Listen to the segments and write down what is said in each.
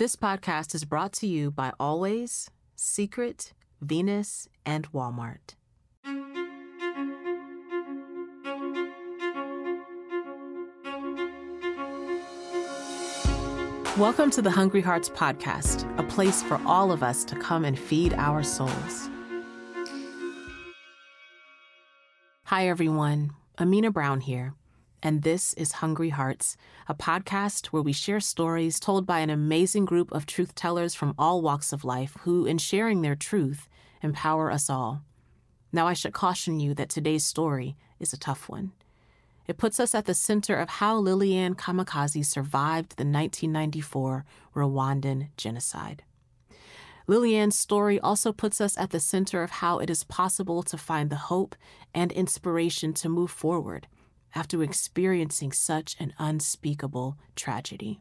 This podcast is brought to you by Always, Secret, Venus, and Walmart. Welcome to the Hungry Hearts Podcast, a place for all of us to come and feed our souls. Hi, everyone. Amena Brown here, and this is Hungry Hearts, a podcast where we share stories told by an amazing group of truth tellers from all walks of life who, in sharing their truth, empower us all. Now, I should caution you that today's story is a tough one. It puts us at the center of how Liliane Kamikaze survived the 1994 Rwandan genocide. Liliane's story also puts us at the center of how it is possible to find the hope and inspiration to move forward after experiencing such an unspeakable tragedy.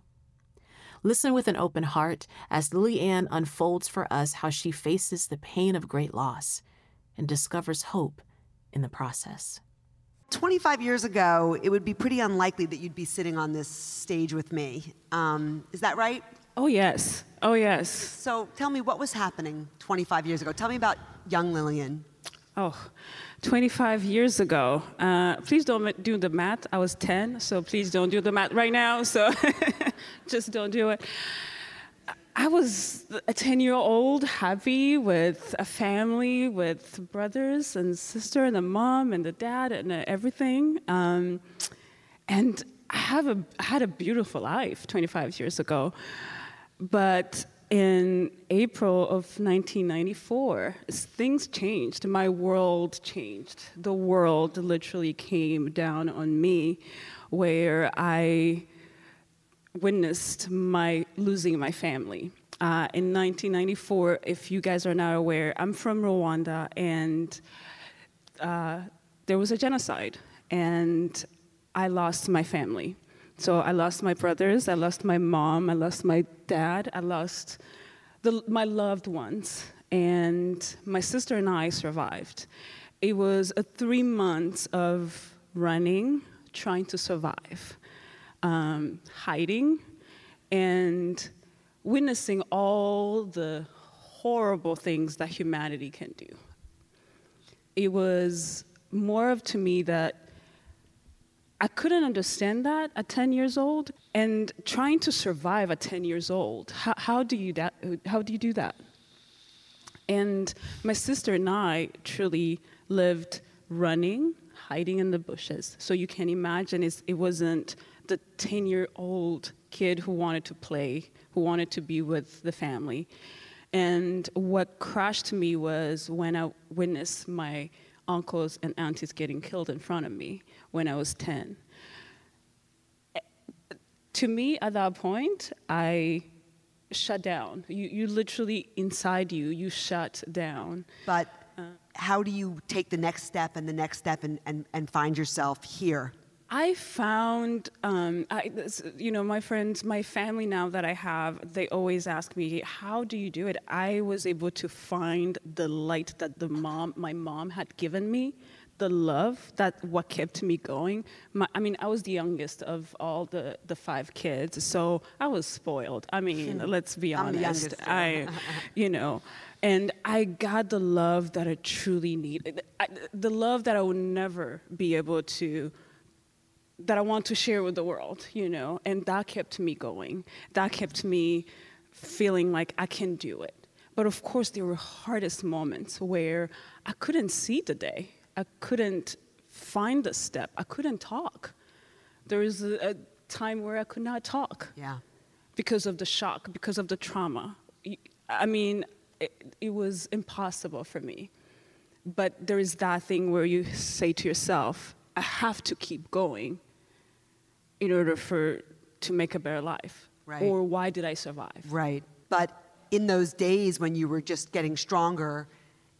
Listen with an open heart as Liliane unfolds for us how she faces the pain of great loss and discovers hope in the process. 25 years ago, it would be pretty unlikely that you'd be sitting on this stage with me. Um, is that right? Oh, yes. Oh, yes. So tell me what was happening 25 years ago. Tell me about young Liliane. Oh, 25 years ago. Uh, please don't do the math. I was 10, so please don't do the math right now. So just don't do it. I was a 10 year old, happy with a family, with brothers and sister, and the mom and the dad and everything. Um, and I, have a, had a beautiful life 25 years ago. But in April of 1994, things changed. My world changed. The world literally came down on me, where I witnessed my losing my family. Uh, in 1994, if you guys are not aware, I'm from Rwanda, and uh, there was a genocide, and I lost my family. So I lost my brothers, I lost my mom, I lost my dad, I lost the, my loved ones, and my sister and I survived. It was a three months of running, trying to survive um, hiding and witnessing all the horrible things that humanity can do. It was more of to me that I couldn't understand that at 10 years old and trying to survive at 10 years old. How, how, do, you how do you do that? And my sister and I truly lived running, hiding in the bushes. So you can imagine it wasn't the 10 year old kid who wanted to play, who wanted to be with the family. And what crashed me was when I witnessed my uncles and aunties getting killed in front of me when I was 10. To me, at that point, I shut down. You, you literally, inside you, you shut down. But how do you take the next step and the next step and, and, and find yourself here? I found, um, I, you know, my friends, my family now that I have, they always ask me, "How do you do it?" I was able to find the light that the mom, my mom, had given me, the love that what kept me going. My, I mean, I was the youngest of all the the five kids, so I was spoiled. I mean, let's be honest. I, you know. And I got the love that I truly need, I, the love that I will never be able to that I want to share with the world, you know, and that kept me going. That kept me feeling like I can do it. But of course, there were hardest moments where I couldn't see the day. I couldn't find the step. I couldn't talk. There was a, a time where I could not talk. Yeah. Because of the shock, because of the trauma. I mean, it, it was impossible for me. But there is that thing where you say to yourself, I have to keep going in order for to make a better life. Right. or why did i survive? Right. But in those days when you were just getting stronger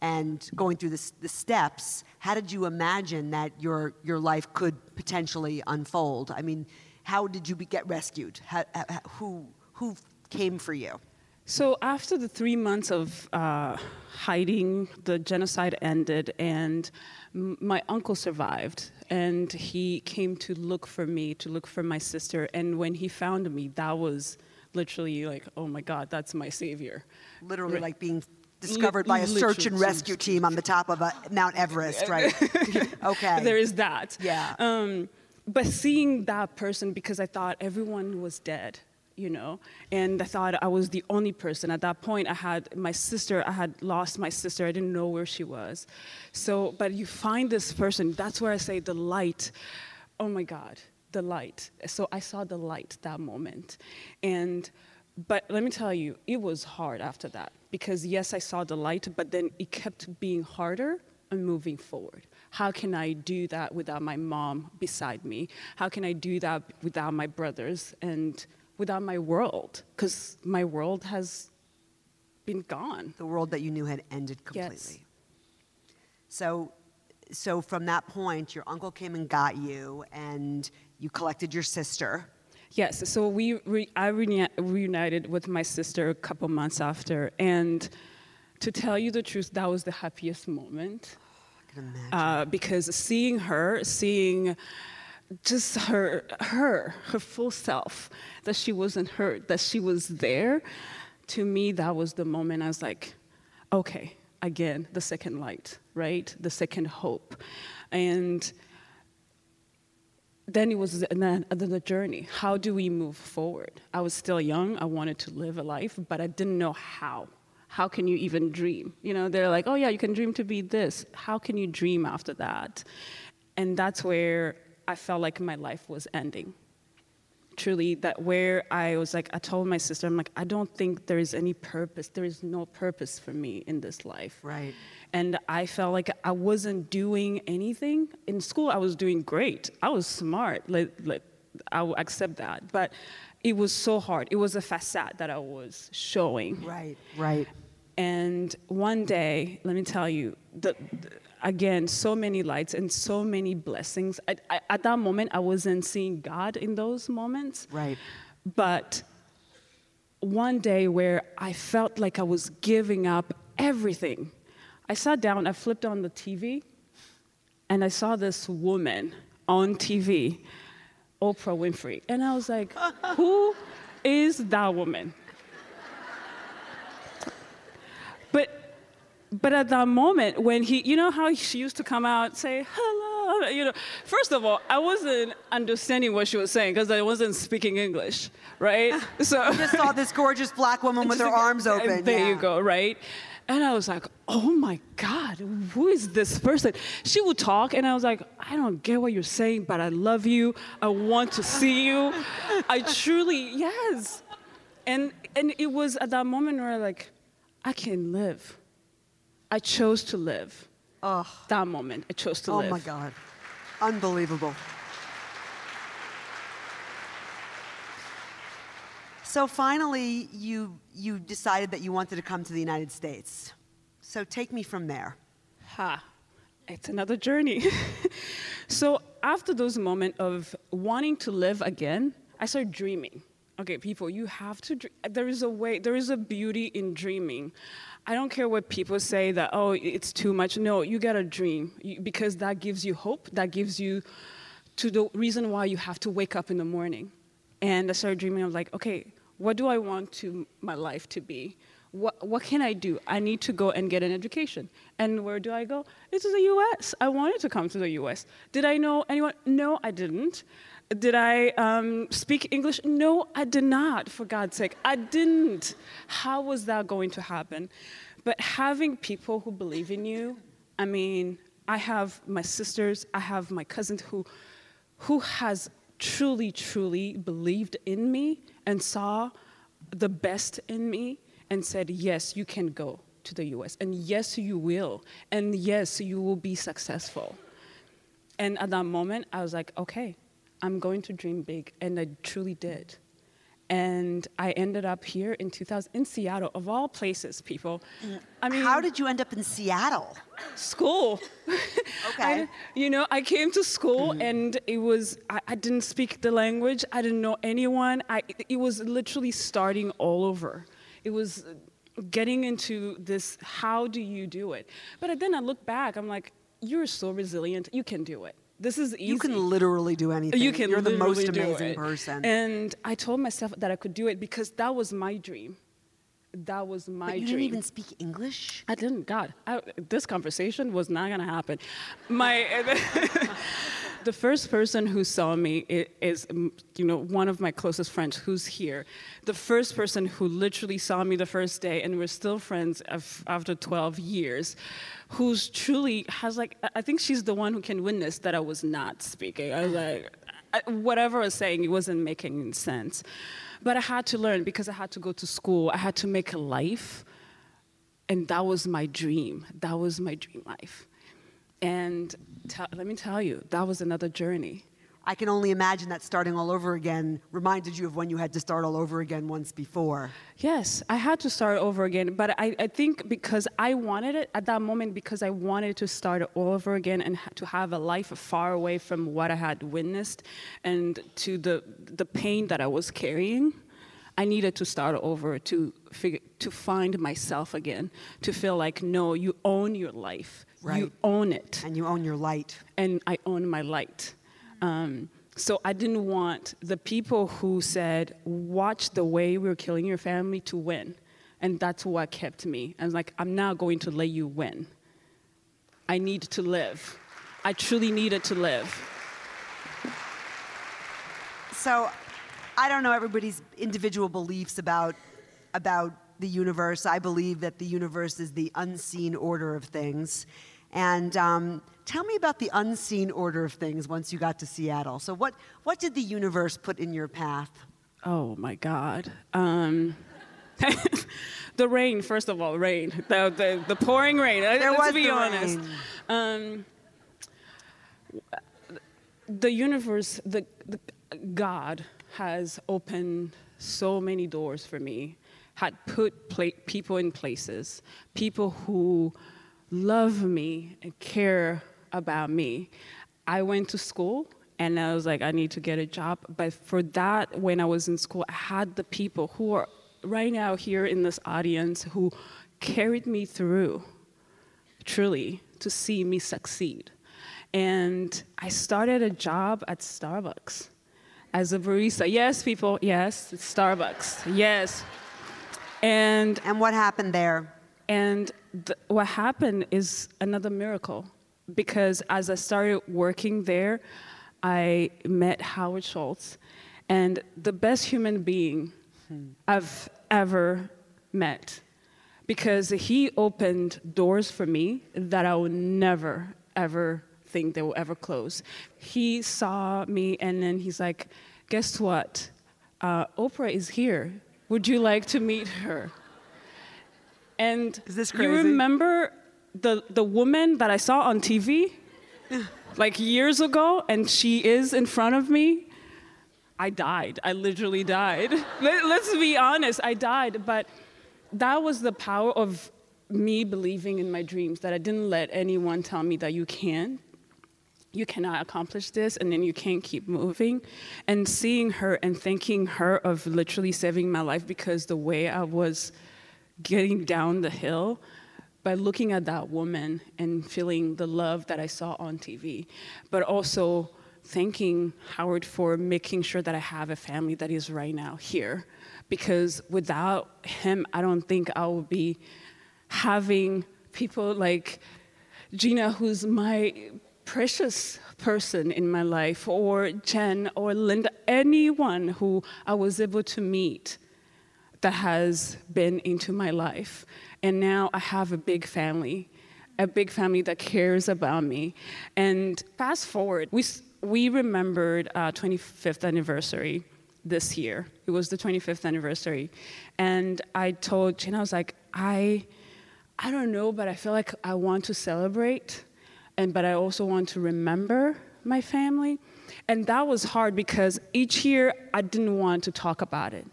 and going through the, the steps how did you imagine that your your life could potentially unfold? I mean how did you be, get rescued? How, how, who who came for you? So after the three months of uh, hiding, the genocide ended, and m- my uncle survived, and he came to look for me, to look for my sister. And when he found me, that was literally like, oh my God, that's my savior. Literally, Right. like being discovered by a search and rescue team on the top of a Mount Everest, right? okay. There is that. Yeah. Um, but seeing that person, because I thought everyone was dead, you know, and I thought I was the only person. At that point, I had my sister, I had lost my sister, I didn't know where she was. So, but you find this person, that's where I say the light, oh my God, the light. So I saw the light that moment. And, but let me tell you, it was hard after that because yes, I saw the light, but then it kept being harder and moving forward. How can I do that without my mom beside me? How can I do that without my brothers and without my world? Because my world has been gone. the world that you knew had ended completely. Yes. So, so from that point, your uncle came and got you, and you collected your sister. Yes, so we re- I reuni- reunited with my sister a couple months after, and to tell you the truth, that was the happiest moment. I can imagine. uh, because seeing her, seeing just her, her, her full self, that she wasn't hurt, that she was there, to me, that was the moment I was like, okay, again, the second light, right? The second hope. And then it was the, the, the journey. How do we move forward? I was still young. I wanted to live a life, but I didn't know how. How can you even dream? You know, they're like, oh yeah, you can dream to be this. How can you dream after that? And that's where I felt like my life was ending. Truly, that where I was like, I told my sister, I'm like, I don't think there is any purpose. There is no purpose for me in this life. Right. And I felt like I wasn't doing anything. In school, I was doing great. I was smart. Like, like, I will accept that. But it was so hard. It was a facade that I was showing. Right. Right. And one day, let me tell you, the, the- again, so many lights and so many blessings. I, I, at that moment, I wasn't seeing God in those moments. Right. But one day where I felt like I was giving up everything, I sat down, I flipped on the TV, and I saw this woman on TV, Oprah Winfrey. And I was like, who is that woman? But but at that moment when he you know how she used to come out say hello you know first of all i wasn't understanding what she was saying because i wasn't speaking english right? So i Just saw this gorgeous black woman with her like, arms open. there you go right? And i was like oh my god who is this person? She would talk and i was like i don't get what you're saying but i love you. I want to see you. I truly yes. And and it was at that moment where like i can live i chose to live Oh, that moment i chose to oh live Oh my God. Unbelievable. So finally, you, you decided that you wanted to come to the United States. So take me from there. Ha, it's another journey. so after those moments of wanting to live again, I started dreaming. Okay, people, you have to. There is a way. There is a beauty in dreaming. I don't care what people say that oh it's too much. No, you gotta dream because that gives you hope. That gives you to the reason why you have to wake up in the morning. And I started dreaming of like, okay, what do I want to my life to be? What, what can I do? I need to go and get an education. And where do I go? It's the US. I wanted to come to the US. Did I know anyone? No, I didn't. Did I um, speak English? No, I did not, for God's sake. I didn't. How was that going to happen? But having people who believe in you, I mean, I have my sisters, I have my cousins who, who has truly, truly believed in me and saw the best in me and said, yes, you can go to the US, and yes, you will, and yes, you will be successful. And at that moment, I was like, okay, I'm going to dream big, and I truly did. And I ended up here in 2000 in Seattle, of all places, people. I mean, How did you end up in Seattle? school. Okay. I, you know, I came to school mm-hmm. and it was, I, I didn't speak the language, I didn't know anyone. I, it was literally starting all over. It was getting into this how do you do it? But then I look back, I'm like, you're so resilient, you can do it. This is easy. You can literally do anything. You can You're the most amazing person. And I told myself that I could do it because that was my dream. That was my but you dream. didn't even speak English? I didn't. God, I, this conversation was not gonna happen. My, the first person who saw me is, you know, one of my closest friends who's here. The first person who literally saw me the first day, and we're still friends after 12 years, who's truly has like, I think she's the one who can witness that I was not speaking. I was like, whatever I was saying, it wasn't making sense. But I had to learn because I had to go to school. I had to make a life and that was my dream. That was my dream life. And te- let me tell you, that was another journey. I can only imagine that starting all over again reminded you of when you had to start all over again once before. Yes, I had to start over again, but I, I think because I wanted it at that moment, because I wanted to start all over again and to have a life far away from what I had witnessed and to the, the pain that I was carrying. I needed to start over to figure, to find myself again, to feel like no, you own your life, you own it. And you own your light. and I own my light. Um, so I didn't want the people who said, watch the way we're killing your family to win. And that's what kept me. I was like, I'm not going to let you win. I need to live. I truly needed to live. So I don't know everybody's individual beliefs about about the universe. I believe that the universe is the unseen order of things. And um, tell me about the unseen order of things once you got to Seattle. So what what did the universe put in your path? Oh my God. Um, the rain, first of all, rain. The, the, the pouring rain. There Let's was be the honest. Um, the universe, the, the God has opened so many doors for me, had put pla- people in places, people who love me and care about me. I went to school and I was like, I need to get a job. But for that, when I was in school, I had the people who are right now here in this audience who carried me through truly to see me succeed. And I started a job at Starbucks as a barista. Yes, people, yes, it's Starbucks. Yes. And And what happened there? and th- what happened is another miracle because as I started working there, I met Howard Schultz, and the best human being hmm. I've ever met because he opened doors for me that I would never, ever think they will ever close. He saw me and then he's like, Guess what? Uh, Oprah is here. Would you like to meet her? And Is this crazy? you remember the, the woman that I saw on TV like years ago, and she is in front of me? I died. I literally died. Let, let's be honest, I died. But that was the power of me believing in my dreams, that I didn't let anyone tell me that you can't. You cannot accomplish this, and then you can't keep moving. And seeing her and thanking her of literally saving my life because the way I was getting down the hill, by looking at that woman and feeling the love that I saw on TV, but also thanking Howard for making sure that I have a family that is right now here. Because without him, I don't think I would be having people like Gina, who's my precious person in my life, or Jen, or Linda, anyone who I was able to meet that has been into my life. And now I have a big family, a big family that cares about me. And fast forward, we, we remembered uh, our 25th anniversary this year. It was the 25th anniversary. And I told Jen, I was like, I, I don't know, but I feel like I want to celebrate, and but I also want to remember my family. And that was hard because each year I didn't want to talk about it.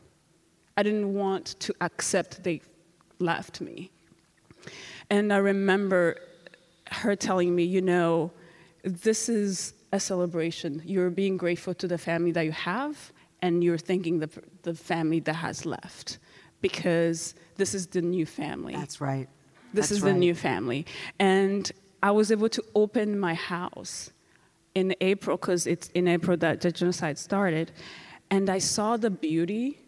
I didn't want to accept they left me. And I remember her telling me, you know, this is a celebration. You're being grateful to the family that you have, and you're thanking the, the family that has left because this is the new family. That's right. This That's is right. the new family. And I was able to open my house in April, because it's in April that the genocide started, and I saw the beauty.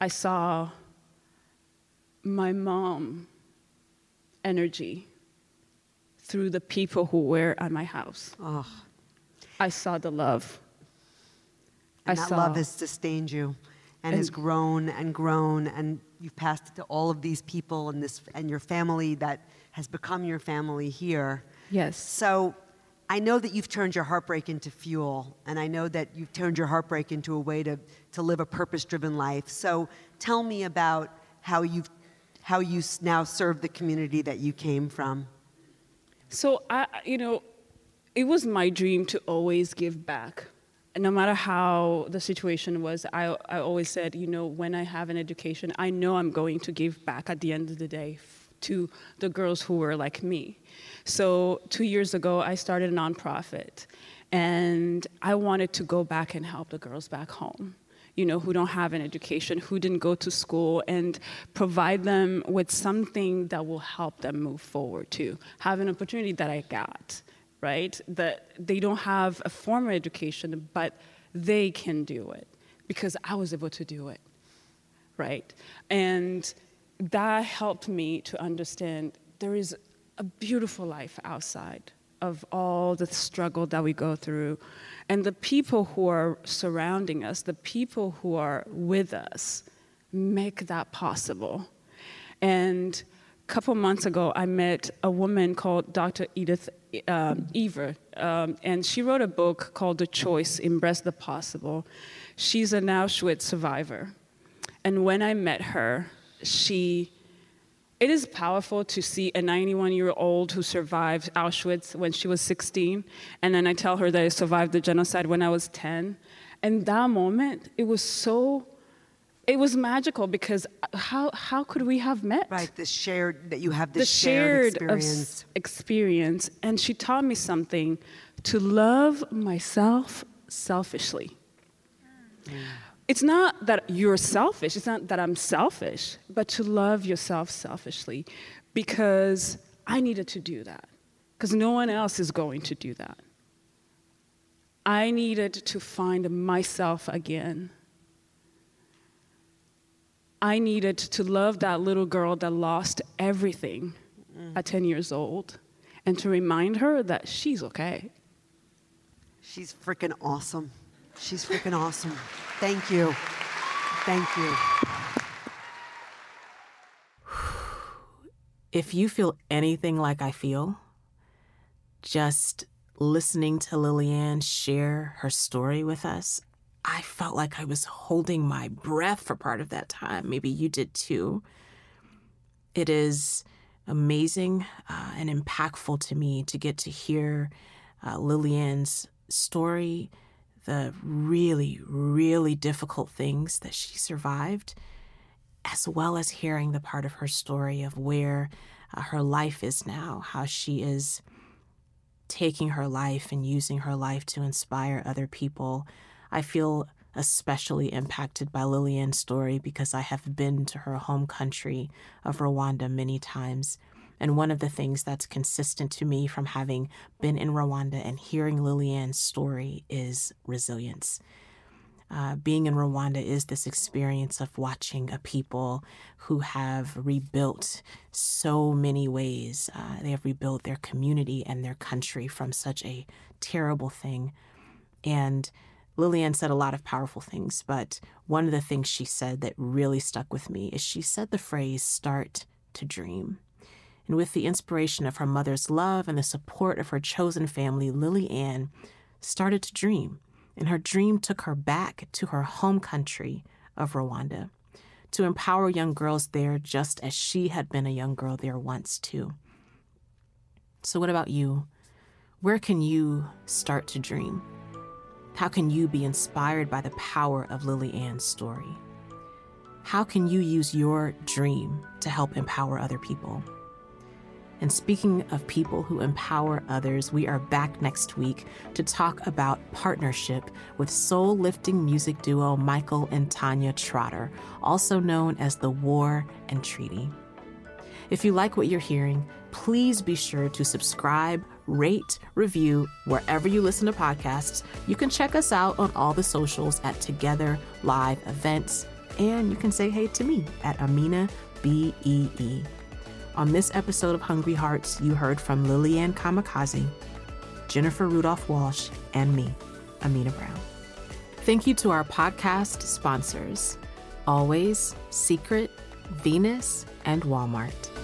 I saw my mom energy through the people who were at my house. Oh. I saw the love. And I that saw, love has sustained you and, has grown and grown and you've passed it to all of these people and this and your family that has become your family here. Yes. So I know that you've turned your heartbreak into fuel, and I know that you've turned your heartbreak into a way to, to live a purpose driven life. So tell me about how you've how you now serve the community that you came from. So I, you know, it was my dream to always give back. No matter how the situation was, I, I always said, you know, when I have an education, I know I'm going to give back at the end of the day to the girls who were like me. So two years ago, I started a nonprofit, and I wanted to go back and help the girls back home you know, who don't have an education, who didn't go to school, and provide them with something that will help them move forward too. Have an opportunity that I got, right? That they don't have a formal education, but they can do it because I was able to do it, right? And that helped me to understand there is a beautiful life outside of all the struggle that we go through. And the people who are surrounding us, the people who are with us, make that possible. And couple months ago, I met a woman called Dr. Edith um, Eger, um, and she wrote a book called The Choice Embrace the Possible. She's an Auschwitz survivor. And when I met her, she it is powerful to see a 91 year old who survived Auschwitz when she was 16, and then I tell her that I survived the genocide when I was 10. And that moment, it was so, it was magical because uh, how, how could we have met? Right, the shared that you have the this shared, shared of experience. experience. And she taught me something to love myself selfishly. It's not that you're selfish, it's not that I'm selfish, but to love yourself selfishly because I needed to do that because no one else is going to do that. I needed to find myself again. I needed to love that little girl that lost everything at 10 years old and to remind her that she's okay. She's freaking awesome. She's freaking awesome. Thank you. Thank you. If you feel anything like I feel, just listening to Lillian share her story with us, I felt like I was holding my breath for part of that time. Maybe you did too. It is amazing uh, and impactful to me to get to hear uh, Lillian's story, the really, really difficult things that she survived as well as hearing the part of her story of where uh, her life is now, how she is taking her life and using her life to inspire other people. I feel especially impacted by Lillian's story because I have been to her home country of Rwanda many times. And one of the things that's consistent to me from having been in Rwanda and hearing Lillian's story is resilience uh, being in Rwanda is this experience of watching a people who have rebuilt so many ways. Uh, they have rebuilt their community and their country from such a terrible thing. And Lillian said a lot of powerful things, but one of the things she said that really stuck with me is she said the phrase, start to dream. And with the inspiration of her mother's love and the support of her chosen family, Liliane started to dream and her dream took her back to her home country of Rwanda to empower young girls there just as she had been a young girl there once, too. So, what about you? Where can you start to dream? How can you be inspired by the power of Liliane's story? How can you use your dream to help empower other people? And speaking of people who empower others, we are back next week to talk about partnership with soul lifting music duo Michael and Tanya Trotter, also known as the War and Treaty. If you like what you're hearing, please be sure to subscribe, rate, review wherever you listen to podcasts. You can check us out on all the socials at Together Live Events, and you can say hey to me at Amena B E E. On this episode of Hungry Hearts, you heard from Lillian Kamikaze, Jennifer Rudolph Walsh, and me, Amena Brown. Thank you to our podcast sponsors, Always, Secret, Venus, and Walmart.